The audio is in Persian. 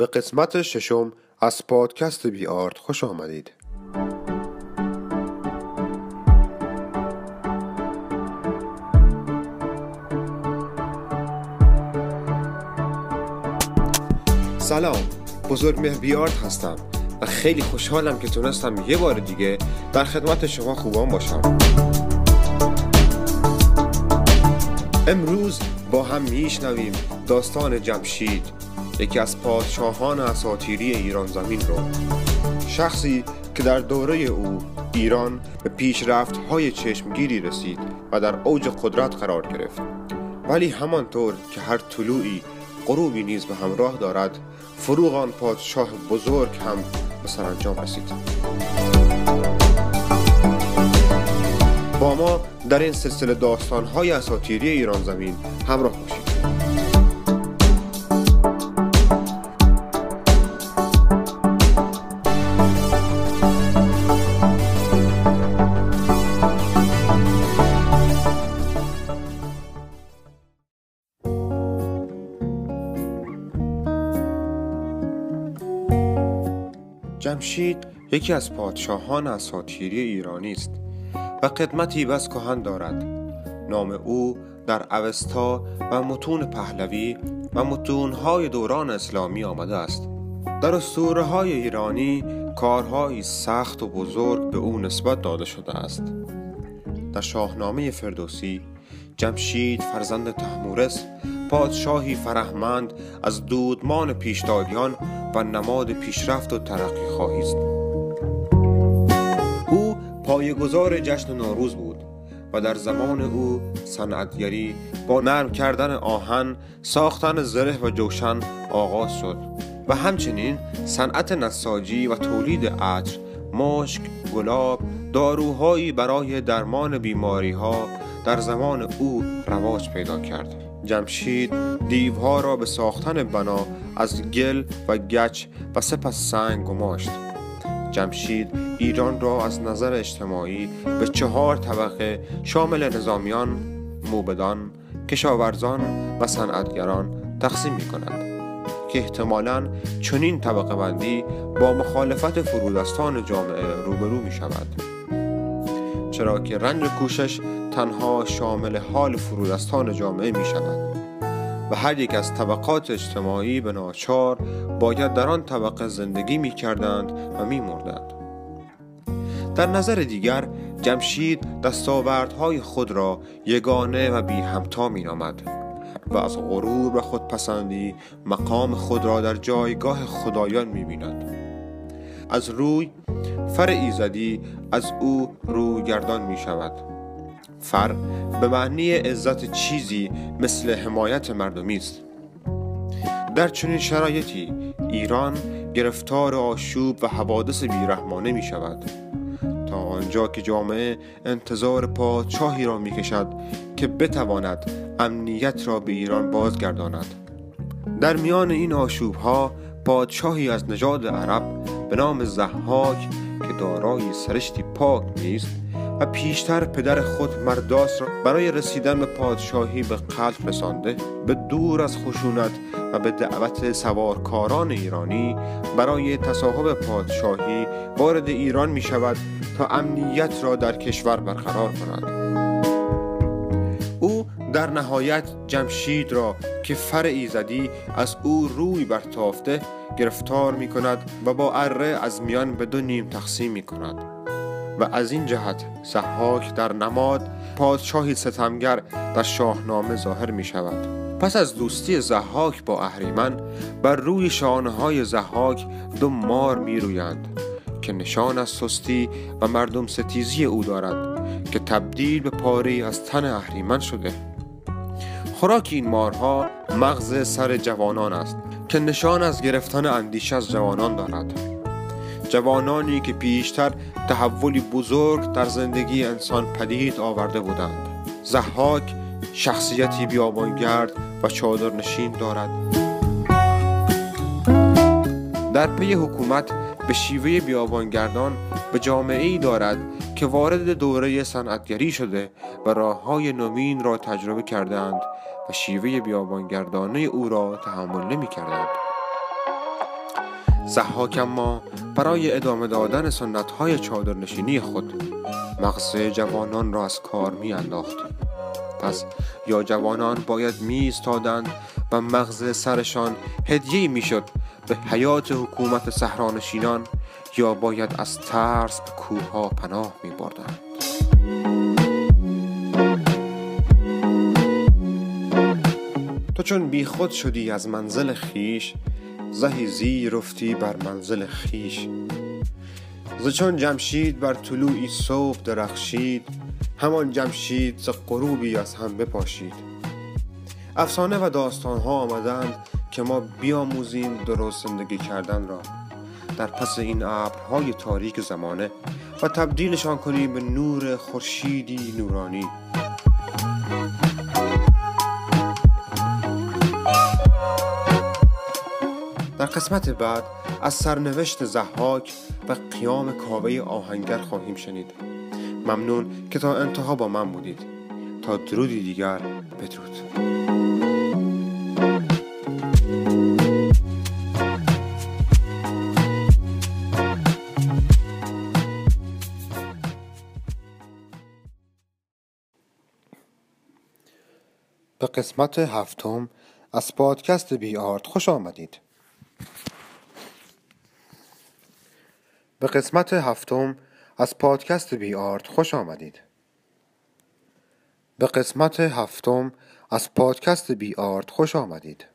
به قسمت ششم از پادکست بی آرت خوش آمدید. سلام بزرگ آرت هستم و خیلی خوشحالم که تونستم یه بار دیگه در خدمت شما خوبان باشم. امروز با هم میشنویم داستان جمشید. یکی از پادشاهان اساطیری ایران زمین رو. شخصی که در دوره او ایران به پیشرفت های چشمگیری رسید و در اوج قدرت قرار گرفت. ولی همانطور که هر طلوعی غروبی نیز به همراه دارد فروغ آن پادشاه بزرگ هم به سرانجام رسید. با ما در این سلسله داستانهای اساطیری ایران زمین همراه باشید. جمشید یکی از پادشاهان اساطیری ایرانی است و قدمتی بس کهن دارد. نام او در اوستا و متون پهلوی و متونهای دوران اسلامی آمده است. در اسطوره های ایرانی کارهایی سخت و بزرگ به او نسبت داده شده است. در شاهنامه فردوسی جمشید فرزند تحمورس پادشاهی فرهمند از دودمان پیشدادیان و نماد پیشرفت و ترقی خواهی است. او پایگزار جشن نوروز بود و در زمان او صنعتگری با نرم کردن آهن ساختن زره و جوشن آغاز شد و همچنین صنعت نساجی و تولید عطر مشک گلاب داروهایی برای درمان بیماری ها در زمان او رواج پیدا کرد. جمشید دیوها را به ساختن بنا از گل و گچ و سپس سنگ گماشت. جمشید ایران را از نظر اجتماعی به چهار طبقه شامل نظامیان، موبدان، کشاورزان و صنعتگران تقسیم می کند که احتمالا چنین طبقه بندی با مخالفت فرودستان جامعه روبرو می شود چرا که رنج کوشش تنها شامل حال فرودستان جامعه می شود و هر یک از طبقات اجتماعی به ناچار باید در آن طبقه زندگی می کردند و می مردند. در نظر دیگر جمشید دستاوردهای خود را یگانه و بی همتا می نامد و از غرور و خودپسندی مقام خود را در جایگاه خدایان می بیند. از روی فر ایزدی از او روگردان می شود فر به معنی عزت چیزی مثل حمایت مردمی است. در چنین شرایطی ایران گرفتار آشوب و حوادث بیرحمانه می شود تا آنجا که جامعه انتظار پادشاهی را می کشد که بتواند امنیت را به ایران بازگرداند. در میان این آشوب ها پادشاهی از نژاد عرب به نام زحاک که دارای سرشتی پاک نیست و پیشتر پدر خود مرداس را برای رسیدن به پادشاهی به قتل رسانده به دور از خشونت و به دعوت سوارکاران ایرانی برای تصاحب پادشاهی وارد ایران می شود تا امنیت را در کشور برقرار کند. او در نهایت جمشید را که فر ایزدی از او روی برتافته گرفتار می کند و با اره از میان به دو نیم تقسیم می کند. و از این جهت زحاک در نماد پادشاهی ستمگر در شاهنامه ظاهر می شود پس از دوستی زحاک با اهریمن بر روی شانه های زحاک دو مار می رویند که نشان از سستی و مردم ستیزی او دارد که تبدیل به پاره از تن اهریمن شده. خوراک این مارها مغز سر جوانان است که نشان از گرفتن اندیشه از جوانان دارد. جوانانی که پیشتر تحولی بزرگ در زندگی انسان پدید آورده بودند زحاک شخصیتی بیابانگرد و چادرنشین دارد در پی حکومت به شیوه بیابانگردان به جامعه ای دارد که وارد دوره صنعتگری شده و راه های نوین را تجربه کردند و شیوه بیابانگردانه او را تحمل نمی کردند. زحاک ما برای ادامه دادن سنت های چادرنشینی خود مغز جوانان را از کار می انداخت پس یا جوانان باید می و مغز سرشان هدیه می شد به حیات حکومت سهرانشینان یا باید از ترس به کوه ها پناه می بردند. تو چون بی خود شدی از منزل خیش زهی زی رفتی بر منزل خیش ز چون جمشید بر طلوعی صبح درخشید همان جمشید ز غروبی از هم بپاشید. افسانه و داستان ها آمدند که ما بیاموزیم درست زندگی کردن را. در پس این ابرهای تاریک زمانه و تبدیلشان کنیم به نور خورشیدی نورانی. قسمت بعد از سرنوشت زحاک و قیام کاوه آهنگر خواهیم شنید. ممنون که تا انتها با من بودید. تا درودی دیگر بدرود. به قسمت هفتم از پادکست بی آرت خوش آمدید. به قسمت هفتم از پادکست بی آرت خوش آمدید. به قسمت هفتم از پادکست بی آرت خوش آمدید.